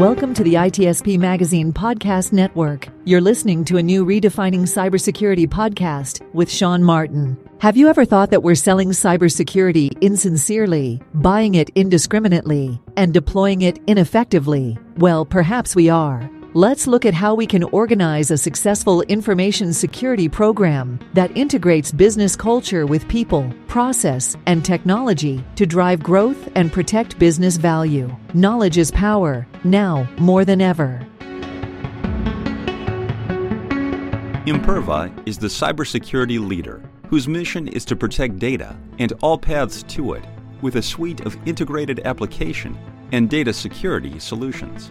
Welcome to the ITSP Magazine Podcast Network. You're listening to a new Redefining Cybersecurity podcast with Sean Martin. Have you ever thought that we're selling cybersecurity insincerely, buying it indiscriminately, and deploying it ineffectively? Well, perhaps we are. Let's look at how we can organize a successful information security program that integrates business culture with people, process, and technology to drive growth and protect business value. Knowledge is power, now more than ever. Imperva is the cybersecurity leader whose mission is to protect data and all paths to it with a suite of integrated application and data security solutions.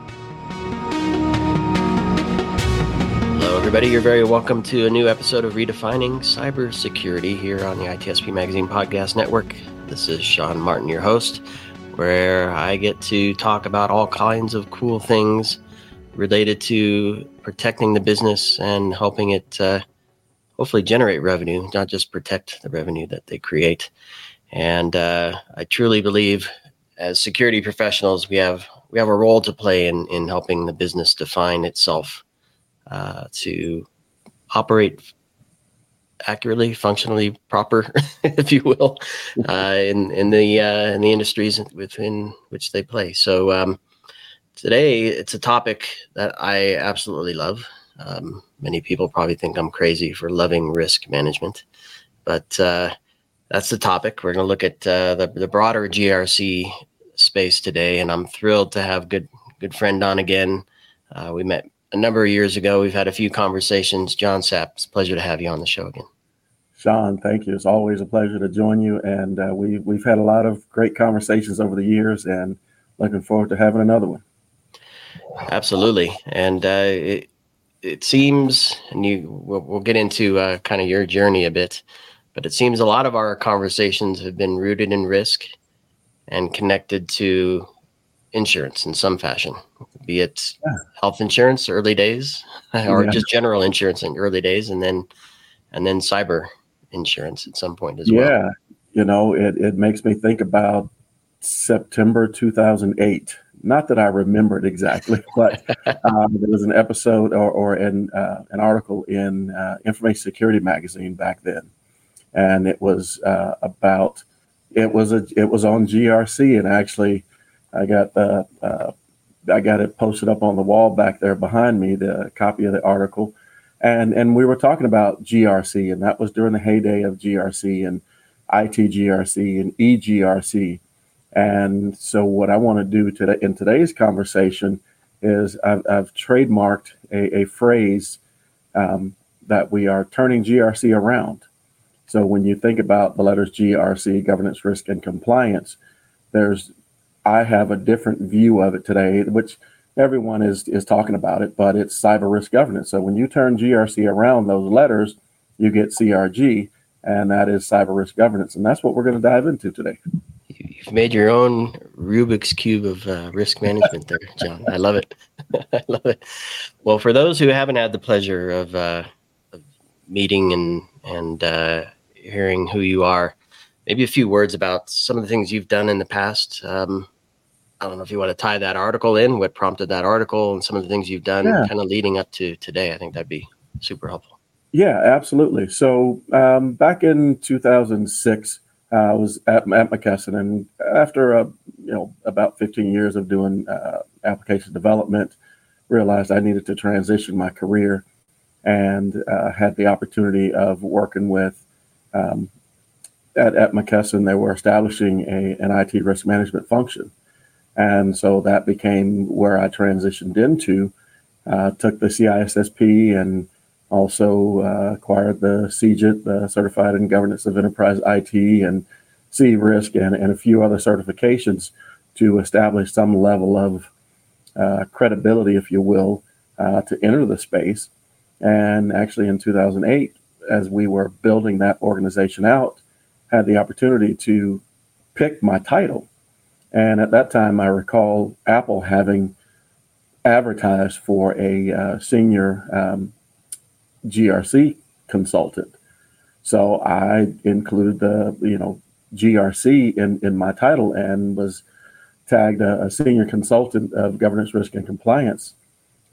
everybody. You're very welcome to a new episode of Redefining Cybersecurity here on the ITSP Magazine Podcast Network. This is Sean Martin, your host, where I get to talk about all kinds of cool things related to protecting the business and helping it uh, hopefully generate revenue, not just protect the revenue that they create. And uh, I truly believe, as security professionals, we have we have a role to play in in helping the business define itself uh, to operate accurately, functionally proper, if you will, uh, in in the uh, in the industries within which they play. So um, today, it's a topic that I absolutely love. Um, many people probably think I'm crazy for loving risk management, but uh, that's the topic. We're going to look at uh, the the broader GRC space today, and I'm thrilled to have good good friend on again. Uh, we met a number of years ago. We've had a few conversations. John Sapp, it's a pleasure to have you on the show again. Sean, thank you. It's always a pleasure to join you, and uh, we we've had a lot of great conversations over the years, and looking forward to having another one. Absolutely, and uh, it it seems, and you we'll, we'll get into uh, kind of your journey a bit, but it seems a lot of our conversations have been rooted in risk and connected to insurance in some fashion, be it yeah. health insurance early days or yeah. just general insurance in early days, and then and then cyber insurance at some point as yeah. well. Yeah, you know, it it makes me think about September 2008. Not that I remember it exactly, but um, there was an episode or, or an, uh, an article in uh, Information Security Magazine back then, and it was uh, about it was a it was on GRC and actually I got the uh, I got it posted up on the wall back there behind me, the copy of the article, and and we were talking about GRC, and that was during the heyday of GRC and ITGRC and EGRC, and so what I want to do today in today's conversation is I've, I've trademarked a, a phrase um, that we are turning GRC around. So when you think about the letters GRC, governance, risk, and compliance, there's I have a different view of it today, which everyone is is talking about it, but it's cyber risk governance. So when you turn GRC around those letters, you get CRG, and that is cyber risk governance, and that's what we're going to dive into today. You've made your own Rubik's cube of uh, risk management there, John. I love it. I love it. Well, for those who haven't had the pleasure of, uh, of meeting and and uh, hearing who you are, maybe a few words about some of the things you've done in the past. Um, I don't know if you want to tie that article in, what prompted that article, and some of the things you've done, yeah. kind of leading up to today. I think that'd be super helpful. Yeah, absolutely. So um, back in 2006, uh, I was at, at McKesson, and after a, you know about 15 years of doing uh, application development, realized I needed to transition my career, and uh, had the opportunity of working with um, at, at McKesson. They were establishing a, an IT risk management function and so that became where I transitioned into. Uh, took the CISSP and also uh, acquired the CGIT, the Certified in Governance of Enterprise IT, and CRISC, and, and a few other certifications to establish some level of uh, credibility, if you will, uh, to enter the space. And actually, in 2008, as we were building that organization out, had the opportunity to pick my title. And at that time, I recall Apple having advertised for a uh, senior um, GRC consultant. So I included the you know GRC in in my title and was tagged a, a senior consultant of governance, risk, and compliance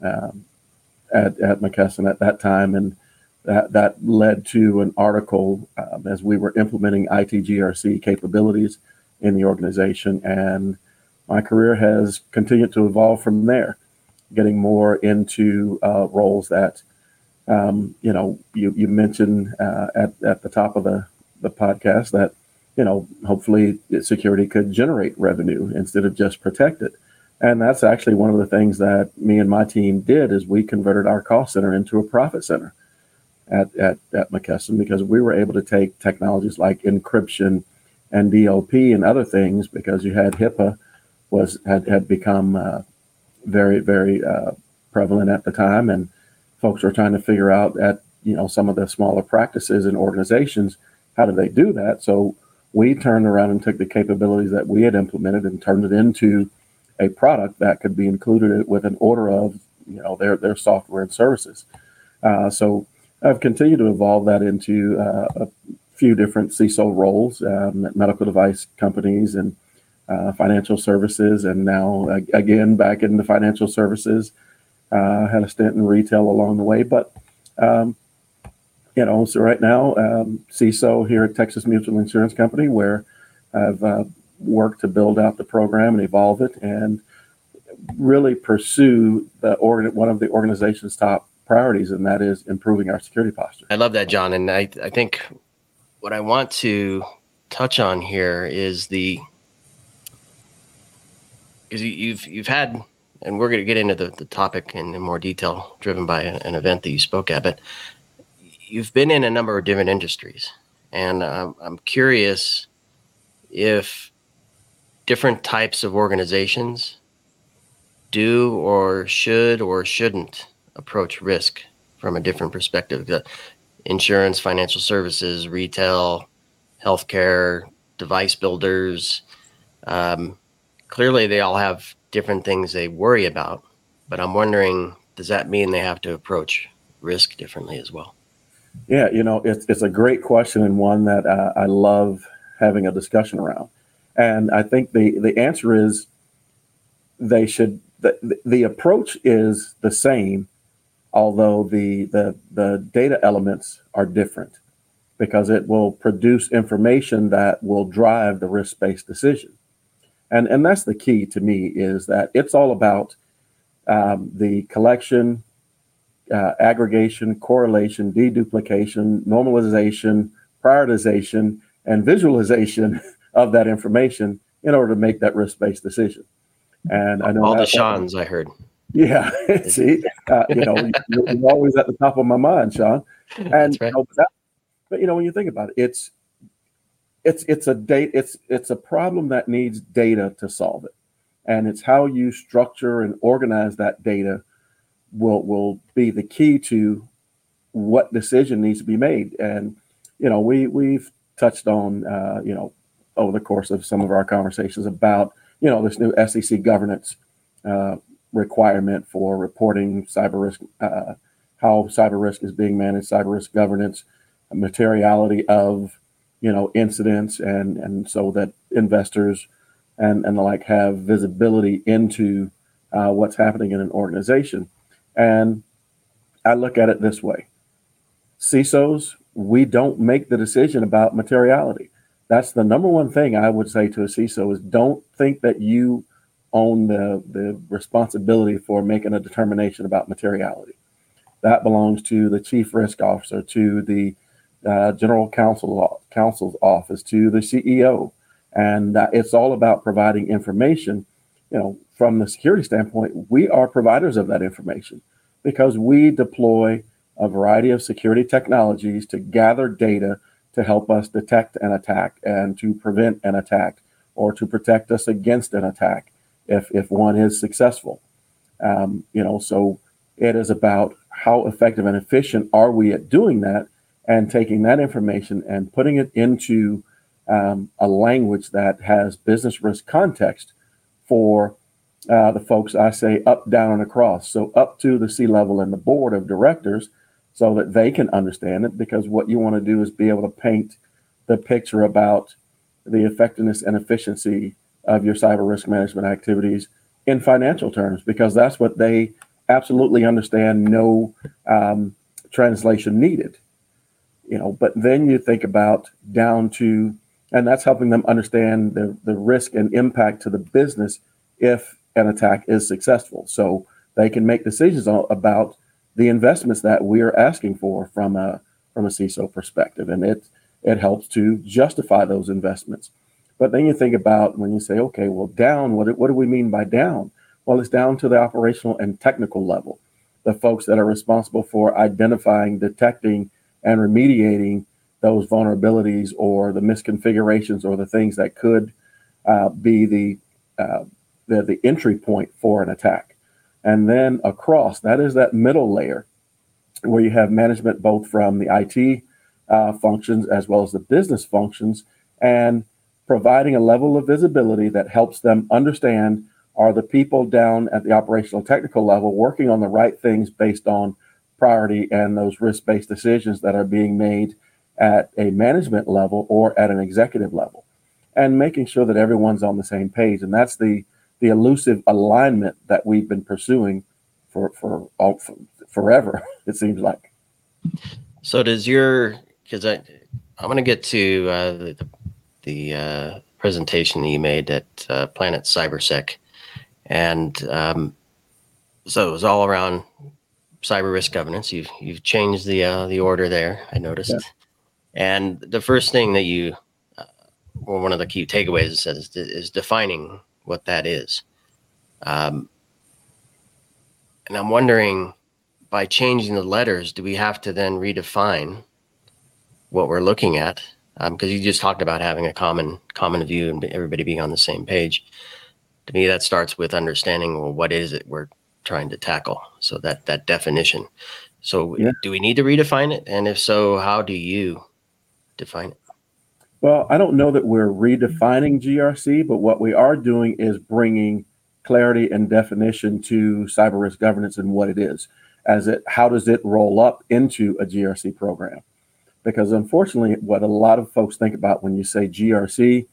um, at at McKesson at that time, and that that led to an article um, as we were implementing IT GRC capabilities in the organization, and my career has continued to evolve from there, getting more into uh, roles that um, you know, you, you mentioned uh, at, at the top of the, the podcast that, you know, hopefully security could generate revenue instead of just protect it. And that's actually one of the things that me and my team did is we converted our call center into a profit center at, at, at McKesson because we were able to take technologies like encryption and DLP and other things because you had HIPAA was had, had become uh, very, very uh, prevalent at the time. And folks were trying to figure out at you know some of the smaller practices and organizations how do they do that so we turned around and took the capabilities that we had implemented and turned it into a product that could be included with an order of you know their their software and services uh, so i've continued to evolve that into uh, a few different CISO roles um, at medical device companies and uh, financial services. And now again back into financial services uh, had a stint in retail along the way, but um, you know, so right now, um, CISO here at Texas Mutual Insurance Company, where I've uh, worked to build out the program and evolve it, and really pursue the organ- one of the organization's top priorities, and that is improving our security posture. I love that, John, and I I think what I want to touch on here is the because you've you've had and we're going to get into the, the topic in, in more detail, driven by an event that you spoke at. But you've been in a number of different industries, and um, I'm curious if different types of organizations do or should or shouldn't approach risk from a different perspective. Insurance, financial services, retail, healthcare, device builders. Um, clearly, they all have different things they worry about. But I'm wondering, does that mean they have to approach risk differently as well? Yeah, you know, it's it's a great question and one that uh, I love having a discussion around. And I think the the answer is they should the, the approach is the same, although the the the data elements are different because it will produce information that will drive the risk-based decision. And and that's the key to me is that it's all about um, the collection uh, aggregation correlation deduplication normalization prioritization and visualization of that information in order to make that risk-based decision. And i know all the sean's i heard yeah see uh, you know you're, you're, always at the top of my mind sean. And right. you know, but, that, but you know when you think about it it's it's it's a date it's it's a problem that needs data to solve it. And it's how you structure and organize that data will will be the key to what decision needs to be made. And you know we we've touched on uh, you know over the course of some of our conversations about you know this new SEC governance uh, requirement for reporting cyber risk uh, how cyber risk is being managed cyber risk governance materiality of you know incidents and and so that investors and and the like have visibility into uh, what's happening in an organization. And i look at it this way. Cisos we don't make the decision about materiality. That's the number one thing i would say to a ciso is don't think that you own the the responsibility for making a determination about materiality that belongs to the chief risk officer to the uh, general counsel counsel's office to the CEO, and uh, it's all about providing information. You know, from the security standpoint, we are providers of that information because we deploy a variety of security technologies to gather data to help us detect an attack and to prevent an attack or to protect us against an attack if if one is successful. Um, you know, so It is about how effective and efficient are we at doing that and taking that information and putting it into um, a language that has business risk context for uh, the folks I say up, down, and across. So up to the C level and the board of directors so that they can understand it because what you want to do is be able to paint the picture about the effectiveness and efficiency of your cyber risk management activities in financial terms because that's what they absolutely understand no um, translation needed. You know but then you think about down to and that's helping them understand the, the risk and impact to the business if an attack is successful. So they can make decisions about the investments that we're asking for from a from a CISO perspective. And it it helps to justify those investments but then you think about when you say okay well down what, what do we mean by down well, it's down to the operational and technical level. The folks that are responsible for identifying, detecting, and remediating those vulnerabilities or the misconfigurations or the things that could uh, be the, uh, the the entry point for an attack. And then across, that is that middle layer where you have management both from the IT uh, functions as well as the business functions and providing a level of visibility that helps them understand are the people down at the operational technical level working on the right things based on priority and those risk based decisions that are being made at a management level or at an executive level? And making sure that everyone's on the same page. And that's the the elusive alignment that we've been pursuing for for, all, for forever it seems like. So does your because i i'm going to get to uh, the, the uh, presentation that you made at uh, planet cybersec and um, so it was all around cyber risk governance. You've you've changed the uh, the order there. I noticed, yeah. and the first thing that you, uh, or one of the key takeaways says is, is defining what that is. Um, and I'm wondering, by changing the letters, do we have to then redefine what we're looking at? Because um, you just talked about having a common common view and everybody being on the same page. To me that starts with understanding well what is it we're trying to tackle? So that that definition. So yeah. do we need to redefine it? And if so how do you define it? Well i don't know that we're redefining grc but what we are doing is bringing clarity and definition to cyber risk governance and what it is. As it how does it roll up into a grc program because unfortunately what a lot of folks think about when you say grc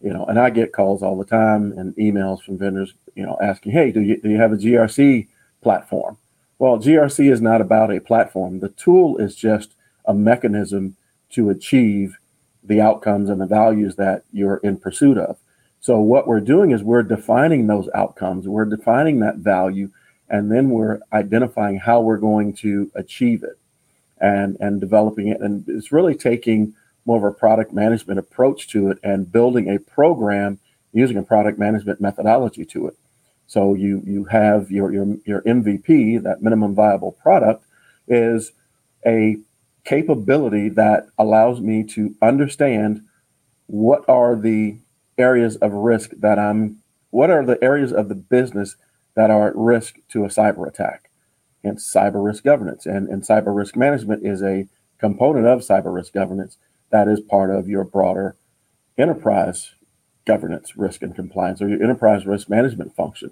you know, and I get calls all the time and emails from vendors, you know, asking, "Hey, do you do you have a GRC platform?" Well, GRC is not about a platform. The tool is just a mechanism to achieve the outcomes and the values that you're in pursuit of. So what we're doing is we're defining those outcomes, we're defining that value, and then we're identifying how we're going to achieve it and and developing it. And it's really taking more of a product management approach to it and building a program using a product management methodology to it. So you you have your your your MVP, that minimum viable product, is a capability that allows me to understand what are the areas of risk that I'm what are the areas of the business that are at risk to a cyber attack. And cyber risk governance and, and cyber risk management is a component of cyber risk governance that is part of your broader enterprise governance, risk and compliance, or your enterprise risk management function.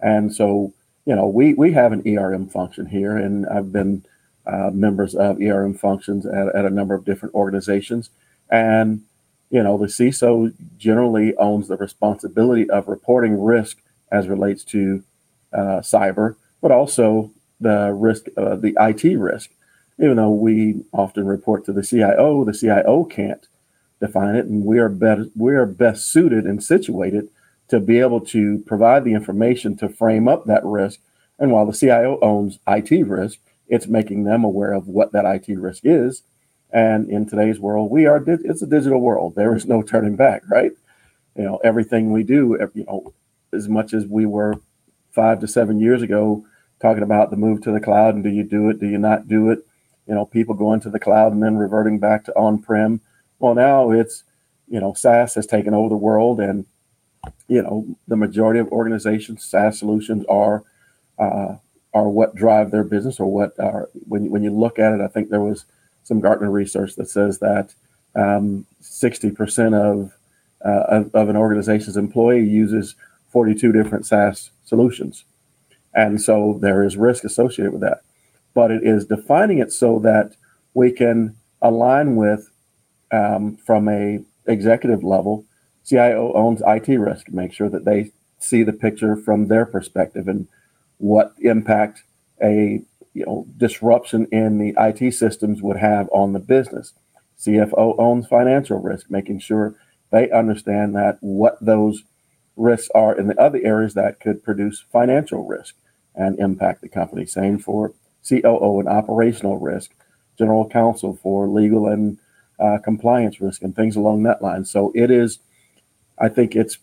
And so, you know, we we have an ERM function here, and I've been uh, members of ERM functions at, at a number of different organizations. And you know, the CISO generally owns the responsibility of reporting risk as relates to uh, cyber, but also the risk, uh, the IT risk even though we often report to the CIO, the CIO can't define it, and we are better we are best suited and situated to be able to provide the information to frame up that risk. And while the CIO owns IT risk, it's making them aware of what that IT risk is. And in today's world, we are it's a digital world. There is no turning back, right? You know, everything we do, you know, as much as we were five to seven years ago talking about the move to the cloud and do you do it, do you not do it? you know, people going to the cloud and then reverting back to on-prem. Well, now it's, you know, SaaS has taken over the world, and you know, the majority of organizations, SaaS solutions are uh, are what drive their business or what are when when you look at it. I think there was some Gartner research that says that um, 60% of, uh, of, of an organization's employee uses 42 different SaaS solutions, and so there is risk associated with that. But it is defining it so that we can align with um, from a executive level. CIO owns IT risk. Make sure that they see the picture from their perspective and what impact a you know disruption in the IT systems would have on the business. CFO owns financial risk, making sure they understand that what those risks are in the other areas that could produce financial risk and impact the company. Same for COO and operational risk, general counsel for legal and uh, compliance risk and things along that line. So it is, I think it's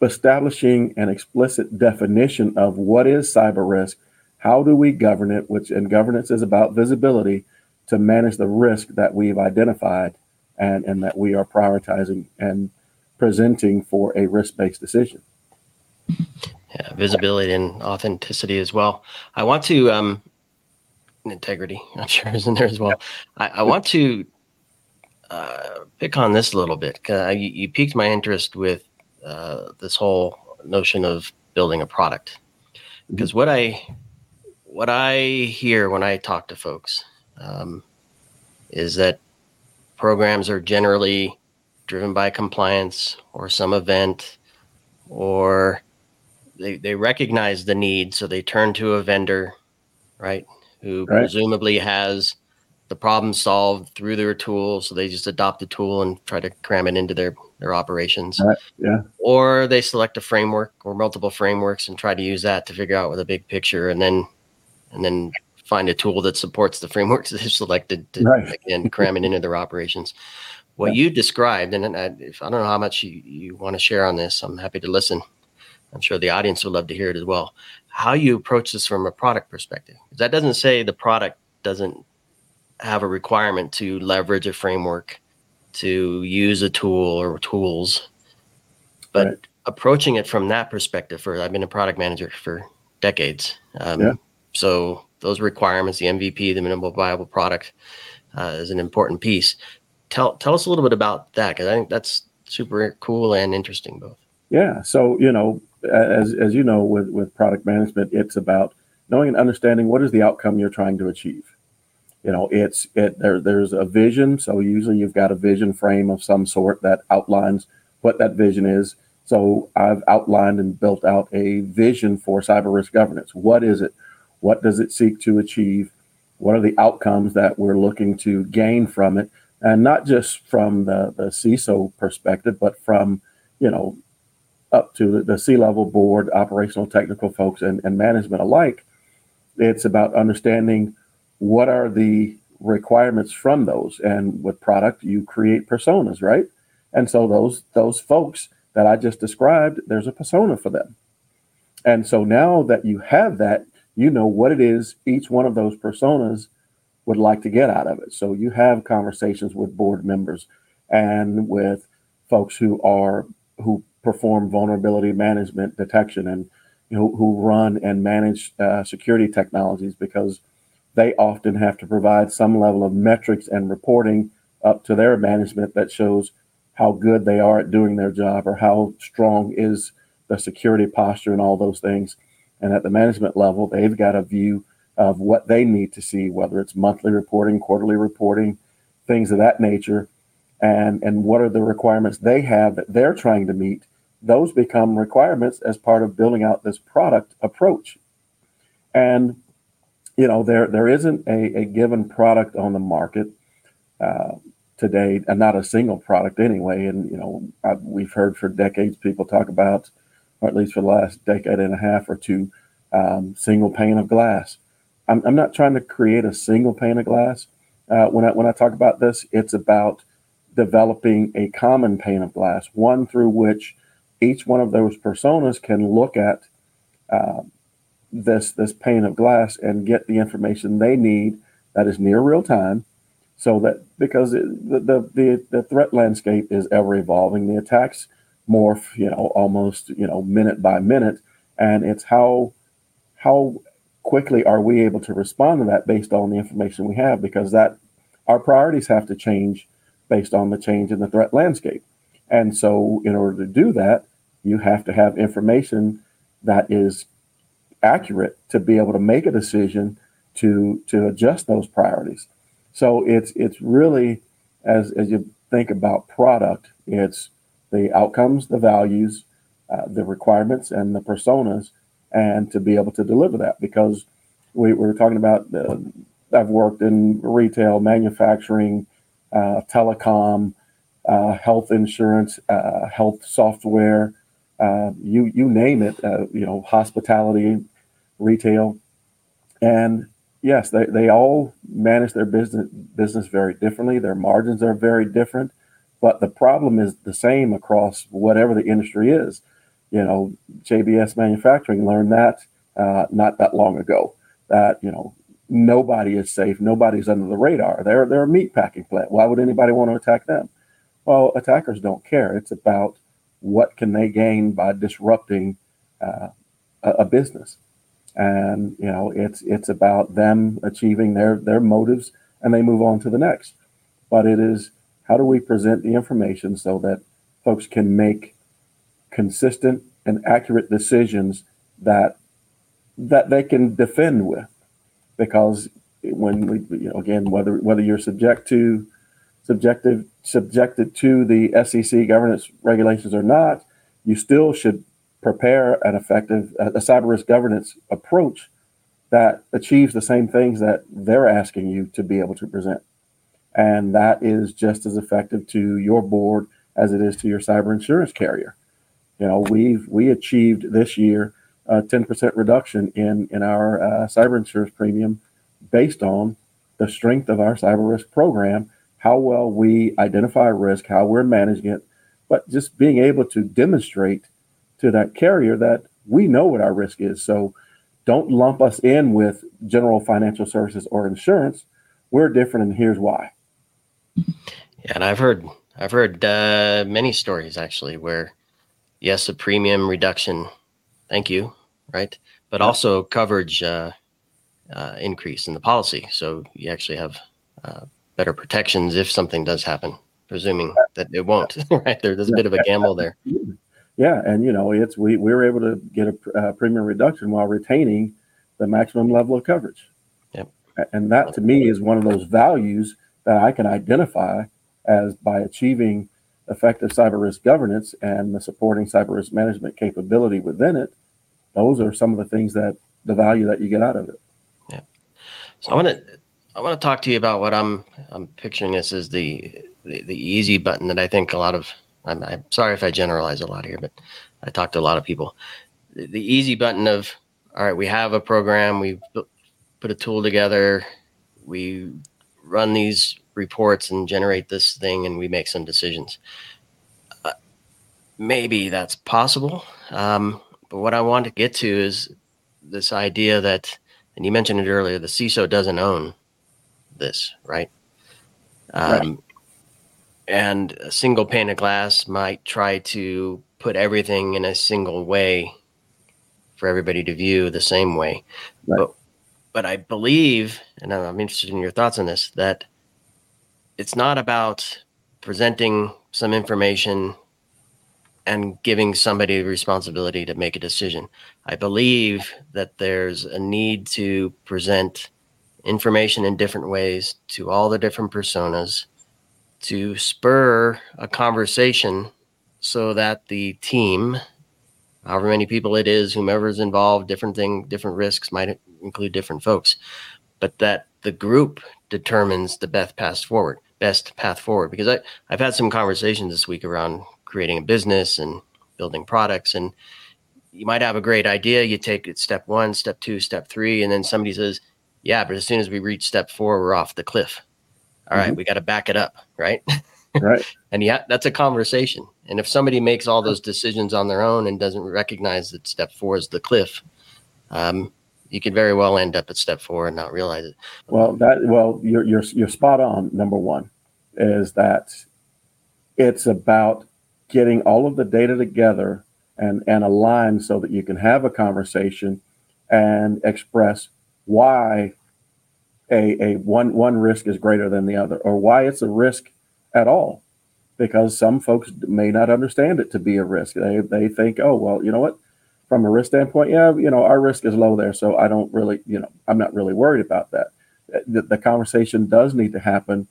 establishing an explicit definition of what is cyber risk, how do we govern it, which and governance is about visibility to manage the risk that we've identified and, and that we are prioritizing and presenting for a risk-based decision. Yeah, visibility and authenticity as well. I want to um, integrity. I'm sure is in there as well. I, I want to uh, pick on this a little bit because you, you piqued my interest with uh, this whole notion of building a product. Because mm-hmm. what I what I hear when I talk to folks um, is that programs are generally driven by compliance or some event, or they they recognize the need, so they turn to a vendor, right, who right. presumably has the problem solved through their tool. So they just adopt the tool and try to cram it into their their operations. Right. Yeah. Or they select a framework or multiple frameworks and try to use that to figure out with a big picture, and then and then find a tool that supports the frameworks they've selected to right. again cram it into their operations. What yeah. you described, and I, if I don't know how much you, you want to share on this, I'm happy to listen. I'm sure the audience would love to hear it as well. How you approach this from a product perspective. That doesn't say the product doesn't have a requirement to leverage a framework, to use a tool or tools. But right. approaching it from that perspective, for I've been a product manager for decades. Um, yeah. So those requirements, the MVP, the minimal viable product, uh, is an important piece. Tell tell us a little bit about that because I think that's super cool and interesting both. Yeah. So you know, as as you know, with with product management, it's about knowing and understanding what is the outcome you're trying to achieve. You know it's it there there's a vision so usually you've got a vision frame of some sort that outlines what that vision is. So i've outlined and built out a vision for cyber risk governance. What is it? What does it seek to achieve? What are the outcomes that we're looking to gain from it? And not just from the, the ciso perspective but from you know up to the, the c-level board operational technical folks and, and management alike it's about understanding what are the requirements from those. And with product you create personas right? And so those those folks that i just described there's a persona for them. And so now that you have that you know what it is each one of those personas would like to get out of it. So you have conversations with board members and with folks who are who perform vulnerability management detection and you know, who run and manage uh, security technologies because they often have to provide some level of metrics and reporting up to their management that shows how good they are at doing their job or how strong is the security posture and all those things. And at the management level, they've got a view of what they need to see, whether it's monthly reporting, quarterly reporting, things of that nature, and and what are the requirements they have that they're trying to meet. Those become requirements as part of building out this product approach. And you know there there isn't a, a given product on the market uh, today, and not a single product anyway. And you know I, we've heard for decades people talk about, or at least for the last decade and a half or two, um, single pane of glass. I'm, I'm not trying to create a single pane of glass. Uh, when I when I talk about this, it's about developing a common pane of glass, one through which each one of those personas can look at uh, this this pane of glass and get the information they need that is near real time so that because it, the, the, the the threat landscape is ever evolving the attacks morph you know almost you know minute by minute and it's how how quickly are we able to respond to that based on the information we have? Because that our priorities have to change based on the change in the threat landscape. And so, in order to do that, you have to have information that is accurate to be able to make a decision to to adjust those priorities. So it's it's really as as you think about product, it's the outcomes, the values, uh, the requirements, and the personas, and to be able to deliver that because we, we were talking about. Uh, I've worked in retail, manufacturing, uh, telecom, uh, health insurance, uh, health software, uh, you you name it. you know, hospitality, retail, and yes, they, they all manage their business business very differently. Their margins are very different, but the problem is the same across whatever the industry is. You know, JBS Manufacturing learned that uh, not that long ago. That you know nobody is safe, nobody's under the radar. They're they're a meat packing plant. Why would anybody want to attack them? Well, attackers don't care. It's about what can they gain by disrupting uh, a, a business? And you know it's it's about them achieving their their motives and they move on to the next. But it is how do we present the information so that folks can make consistent and accurate decisions that that they can defend with? Because when we you know again whether whether you're subject to subjective subjected to the SEC governance regulations or not you still should prepare an effective a cyber risk governance approach that achieves the same things that they're asking you to be able to present. And that is just as effective to your board as it is to your cyber insurance carrier. You know, we've we achieved this year a 10% reduction in in our uh, cyber insurance premium based on the strength of our cyber risk program, how well we identify risk, how we're managing it, but just being able to demonstrate to that carrier that we know what our risk is. So don't lump us in with general financial services or insurance. We're different, and here's why. Yeah, and I've heard I've heard uh, many stories actually where yes, a premium reduction, thank you, right, but also coverage uh, uh, increase in the policy. So you actually have uh, better protections if something does happen, presuming that it won't. right there, there's a bit of a gamble there. Yeah, and you know, it's we we were able to get a uh, premium reduction while retaining the maximum level of coverage. Yep. And that to me is one of those values that I can identify as by achieving effective cyber risk governance and the supporting cyber risk management capability within it. Those are some of the things that the value that you get out of it. Yeah. So I want to I want to talk to you about what I'm I'm picturing this as the, the the easy button that I think a lot of I'm, I'm sorry if I generalize a lot here, but I talk to a lot of people. The, the easy button of, all right, we have a program, we put a tool together, we run these reports and generate this thing, and we make some decisions. Uh, maybe that's possible. Um, but what I want to get to is this idea that, and you mentioned it earlier, the CISO doesn't own this, right? Um, right and a single pane of glass might try to put everything in a single way for everybody to view the same way. Right. But but I believe, and I'm interested in your thoughts on this, that it's not about presenting some information and giving somebody the responsibility to make a decision. I believe that there's a need to present information in different ways to all the different personas to spur a conversation so that the team, however many people it is, whomever is involved, different thing, different risks might include different folks, but that the group determines the best path forward, best path forward. Because I, I've had some conversations this week around creating a business and building products and you might have a great idea. You take it step one, step two, step three, and then somebody says, yeah, but as soon as we reach step four, we're off the cliff all right, mm-hmm. we got to back it up, right? Right. and yeah, that's a conversation. And if somebody makes all those decisions on their own and doesn't recognize that step four is the cliff, um, you could very well end up at step four and not realize it. Well, that well, you're you're you're spot on. Number one is that it's about getting all of the data together and and aligned so that you can have a conversation and express why a, a one one risk is greater than the other or why it's a risk at all. Because some folks may not understand it to be a risk. They they think oh well you know what? From a risk standpoint yeah you know our risk is low there so i don't really you know i'm not really worried about that. The, the conversation does need to happen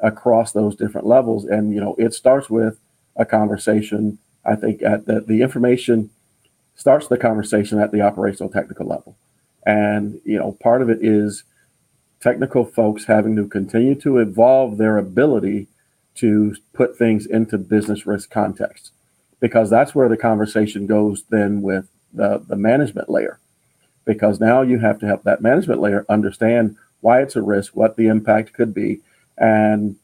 across those different levels and you know it starts with a conversation i think at the, the information starts the conversation at the operational technical level and you know part of it is technical folks having to continue to evolve their ability to put things into business risk context because that's where the conversation goes then with the, the management layer. Because now you have to help that management layer understand why it's a risk what the impact could be and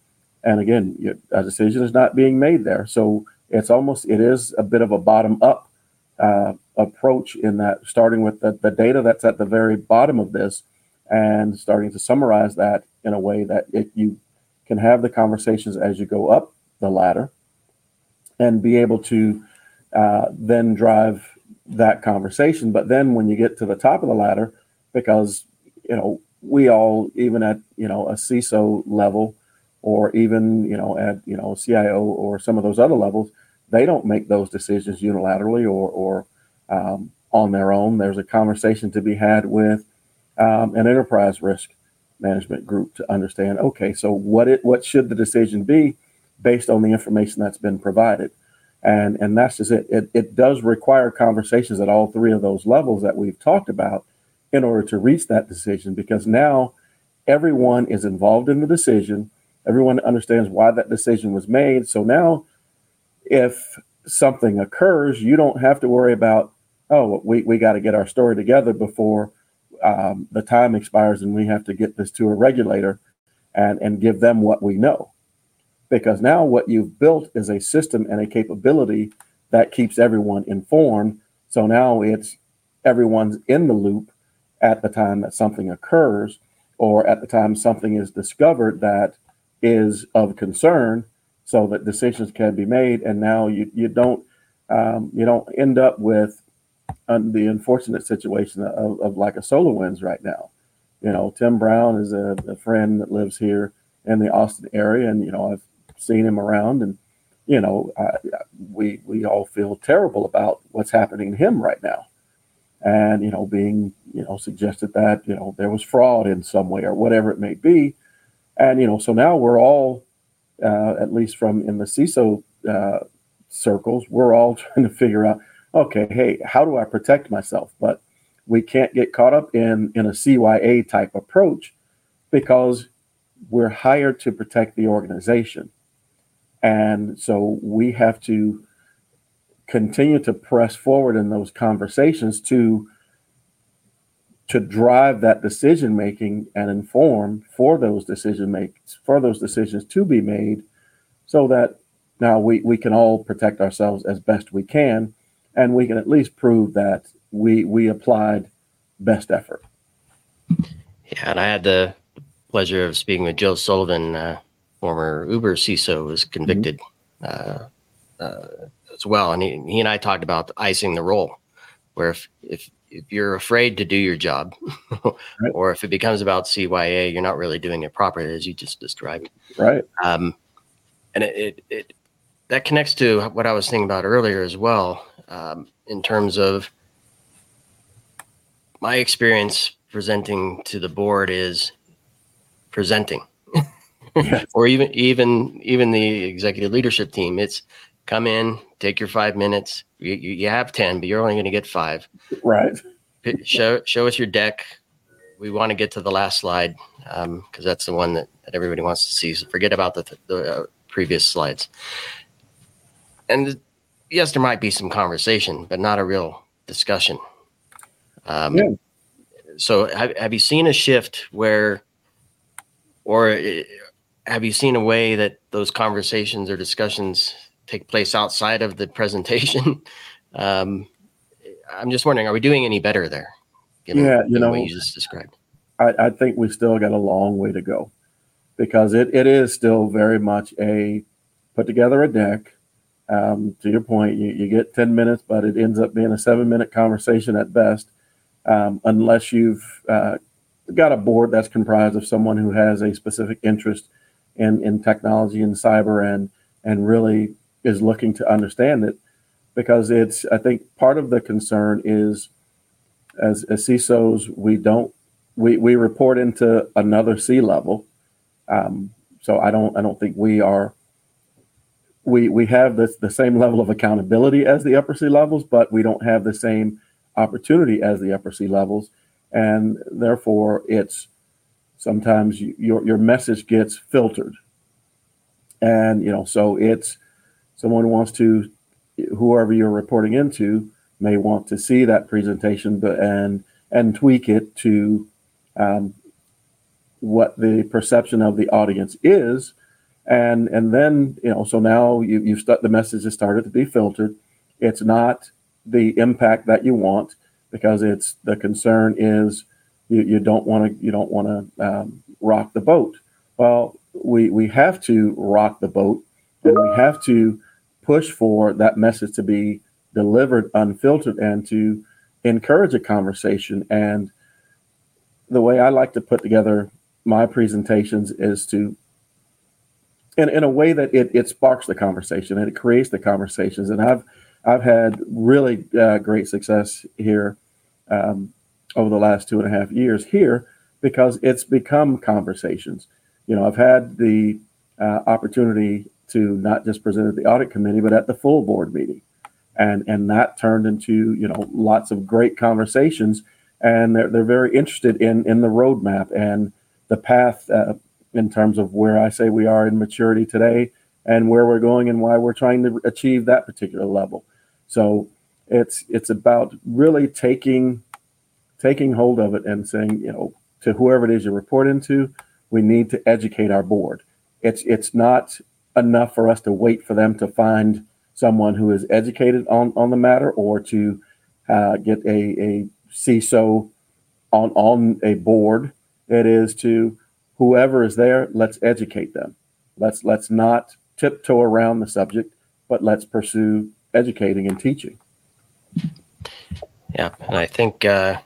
and again a decision is not being made there. So it's almost it is a bit of a bottom up uh, approach in that starting with the, the data that's at the very bottom of this and starting to summarize that in a way that it, you can have the conversations as you go up the ladder and be able to uh, then drive that conversation. But then when you get to the top of the ladder, because you know we all even at you know a CISO level or even you know at you know CIO or some of those other levels, they don't make those decisions unilaterally or or um, on their own. There's a conversation to be had with um, an enterprise risk management group to understand okay so what it what should the decision be based on the information that's been provided and and that's just it. it it does require conversations at all three of those levels that we've talked about in order to reach that decision because now everyone is involved in the decision everyone understands why that decision was made so now if something occurs you don't have to worry about oh we, we got to get our story together before um, the time expires and we have to get this to a regulator and, and give them what we know. Because now what you've built is a system and a capability that keeps everyone informed. So now it's everyone's in the loop at the time that something occurs or at the time something is discovered that is of concern so that decisions can be made and now you, you don't um, you don't end up with the unfortunate situation of, of like a SolarWinds right now. You know, Tim Brown is a, a, friend that lives here in the Austin area, and you know I've seen him around, and you know I, we we all feel terrible about what's happening to him right now, and you know being you know suggested that you know there was fraud in some way or whatever it may be, and you know so now we're all uh, at least from in the CISO uh, circles, we're all trying to figure out okay, hey, how do I protect myself? But we can't get caught up in in a CYA type approach because we're hired to protect the organization. And so we have to continue to press forward in those conversations to to drive that decision making and inform for those decision makes for those decisions to be made so that now we, we can all protect ourselves as best we can and we can at least prove that we we applied best effort. Yeah, and I had the pleasure of speaking with Joe Sullivan, uh, former Uber CISO, was convicted mm-hmm. uh, uh, as well, and he, he and I talked about icing the roll, where if if if you're afraid to do your job, right. or if it becomes about CYA, you're not really doing it properly, as you just described. Right. Um, and it, it, it that connects to what I was thinking about earlier as well um, in terms of my experience presenting to the board is presenting. Or even even even the executive leadership team it's come in take your five minutes. You, you have 10 but you're only going to get five. Right. Show show us your deck. We want to get to the last slide because um, that's the one that, that everybody wants to see so forget about the, the uh, previous slides. And yes, there might be some conversation, but not a real discussion. Um, yeah. So, have, have you seen a shift where, or eh, have you seen a way that those conversations or discussions take place outside of the presentation? um, I'm just wondering, are we doing any better there? Given, yeah, you know, what you just described. I, I think we still got a long way to go because it, it is still very much a put together a deck, um, to your point, you, you get 10 minutes, but it ends up being a seven minute conversation at best. um, unless you've uh, got a board that's comprised of someone who has a specific interest in, in technology and cyber and and really is looking to understand it because it's I think part of the concern is as, as CISOs we don't we, we report into another C level um, so I don't I don't think we are we we have the, the same level of accountability as the upper C levels but we don't have the same opportunity as the upper C levels. And therefore it's sometimes you, your your message gets filtered. And you know so it's someone wants to whoever you're reporting into may want to see that presentation but and and tweak it to um, what the perception of the audience is and and then you know so now you you start the message has started to be filtered it's not the impact that you want because it's the concern is you, you don't want to you don't want to um, rock the boat. Well, we we have to rock the boat, and we have to push for that message to be delivered unfiltered and to encourage a conversation. And the way I like to put together my presentations is to in, in a way that it, it sparks the conversation and it creates the conversations. And I've I've had really uh, great success here um, over the last two and a half years here because it's become conversations. You know, I've had the uh, opportunity to not just present at the audit committee, but at the full board meeting, and and that turned into you know lots of great conversations, and they're they're very interested in in the roadmap and the path uh, in terms of where I say we are in maturity today and where we're going and why we're trying to achieve that particular level. So it's it's about really taking taking hold of it and saying, you know, to whoever it is you report into, we need to educate our board. It's it's not enough for us to wait for them to find someone who is educated on on the matter or to uh, get a, a CISO on on a board. It is to whoever is there. Let's educate them. Let's let's not tiptoe around the subject, but let's pursue educating and teaching. Yeah, and I think uh,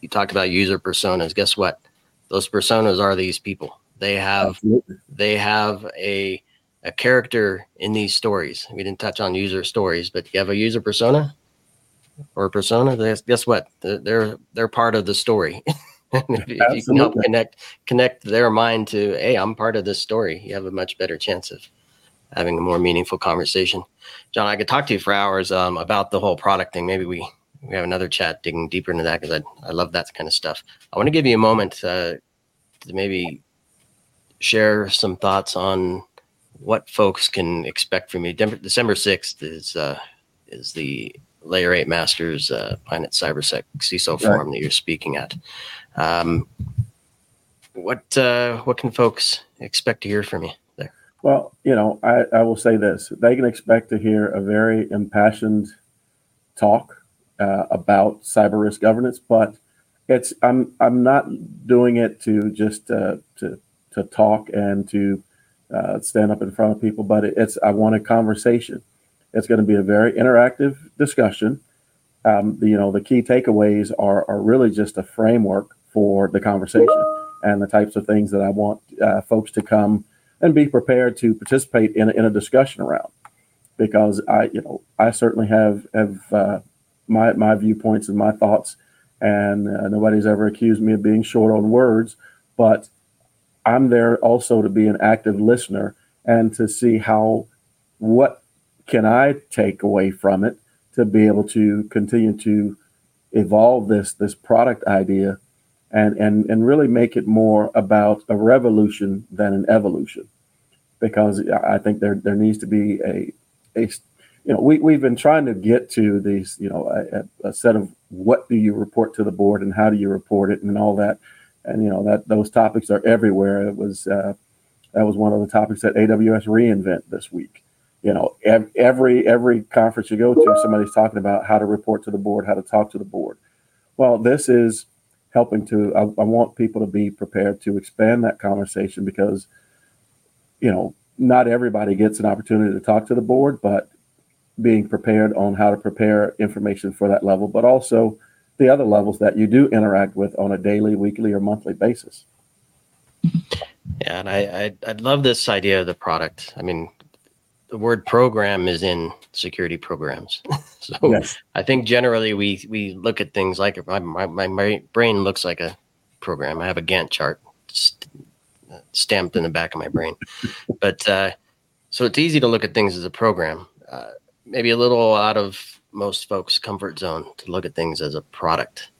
you talked about user personas. Guess what? Those personas are these people. They have Absolutely. they have a a character in these stories. We didn't touch on user stories, but you have a user persona or persona. Guess what? They're they're part of the story. if, if you can help connect connect their mind to, hey, I'm part of this story, you have a much better chance of having a more meaningful conversation. John, I could talk to you for hours um, about the whole product thing. Maybe we we have another chat digging deeper into that because I I love that kind of stuff. I want to give you a moment uh, to maybe share some thoughts on what folks can expect from you. December sixth is uh, is the Layer Eight Masters uh, Planet CyberSec CISO right. forum that you're speaking at. Um, what uh, what can folks expect to hear from you? There? Well, you know, I, I will say this: they can expect to hear a very impassioned talk uh, about cyber risk governance, but it's I'm I'm not doing it to just uh, to to talk and to uh, stand up in front of people, but it's I want a conversation. It's going to be a very interactive discussion. Um, the, you know, the key takeaways are are really just a framework for the conversation and the types of things that I want uh, folks to come and be prepared to participate in in a discussion around. Because I, you know, I certainly have have uh, my my viewpoints and my thoughts, and uh, nobody's ever accused me of being short on words, but I'm there also to be an active listener and to see how what can I take away from it to be able to continue to evolve this this product idea and and and really make it more about a revolution than an evolution. Because I think there there needs to be a a you know we we've been trying to get to these you know a, a set of what do you report to the board and how do you report it and all that. And you know that those topics are everywhere. It was uh, that was one of the topics at AWS reInvent this week. You know every every conference you go to somebody's talking about how to report to the board how to talk to the board. Well this is helping to I, I, want people to be prepared to expand that conversation because you know not everybody gets an opportunity to talk to the board but being prepared on how to prepare information for that level, but also the other levels that you do interact with on a daily, weekly, or monthly basis. Yeah, and I, I I love this idea of the product. I mean, the word program is in security programs. so yes. I think generally we we look at things like my, my, my brain looks like a program. I have a Gantt chart st- stamped in the back of my brain. but uh, so it's easy to look at things as a program. Uh, maybe a little out of most folks' comfort zone to look at things as a product.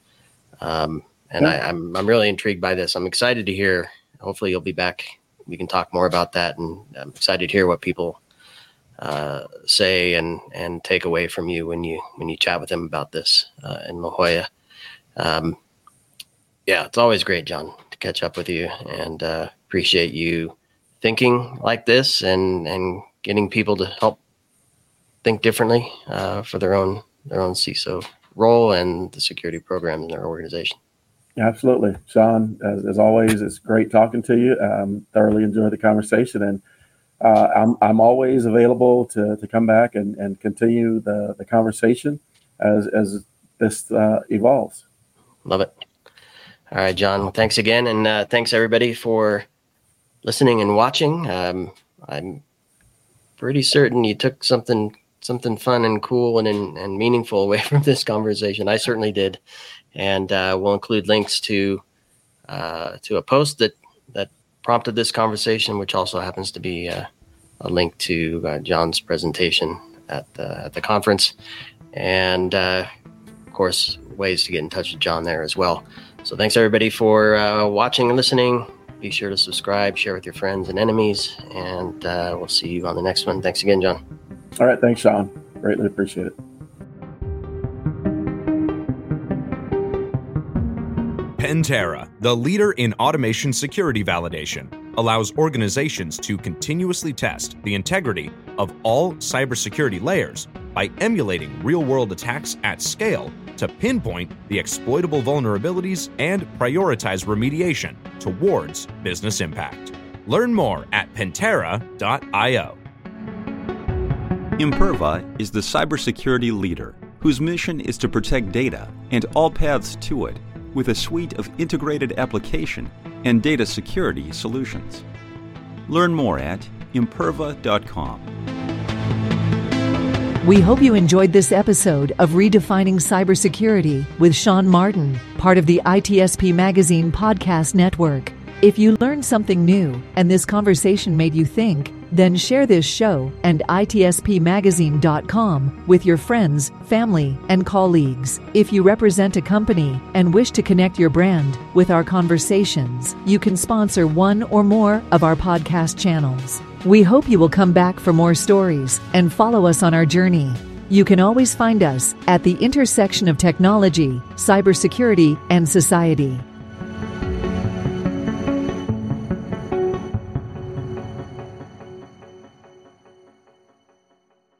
Um, and yeah. I, I'm I'm really intrigued by this. I'm excited to hear hopefully you'll be back. We can talk more about that, and I'm excited to hear what people uh, say and and take away from you when you when you chat with them about this uh, in La Jolla. Um, yeah, it's always great, John, to catch up with you, and uh, appreciate you thinking like this and and getting people to help think differently uh, for their own their own CISO role and the security program in their organization. Absolutely, Sean. As, as always, it's great talking to you. Um, thoroughly enjoyed the conversation, and uh, I'm I'm always available to, to come back and, and continue the, the conversation as as this uh, evolves. Love it. All right, John. Thanks again, and uh, thanks everybody for listening and watching. Um, I'm pretty certain you took something something fun and cool and and meaningful away from this conversation. I certainly did and uh, we'll include links to uh, to a post that that prompted this conversation, which also happens to be uh, a link to uh, John's presentation at the at the conference, and uh, of course ways to get in touch with John there as well. So thanks everybody for uh, watching and listening. Be sure to subscribe, share with your friends and enemies, and we'll see you on the next one. Thanks again, John. All right, thanks, Sean. Greatly appreciate it. Pentera, the leader in automation security validation, allows organizations to continuously test the integrity of all cybersecurity layers by emulating real world attacks at scale to pinpoint the exploitable vulnerabilities and prioritize remediation towards business impact. Learn more at pentera.io. Imperva is the cybersecurity leader whose mission is to protect data and all paths to it with a suite of integrated application and data security solutions. Learn more at imperva.com. We hope you enjoyed this episode of Redefining Cybersecurity with Sean Martin, part of the ITSP Magazine podcast network. If you learned something new and this conversation made you think, then share this show and ITSPmagazine.com with your friends, family, and colleagues. If you represent a company and wish to connect your brand with our conversations, you can sponsor one or more of our podcast channels. We hope you will come back for more stories and follow us on our journey. You can always find us at the intersection of technology, cybersecurity, and society.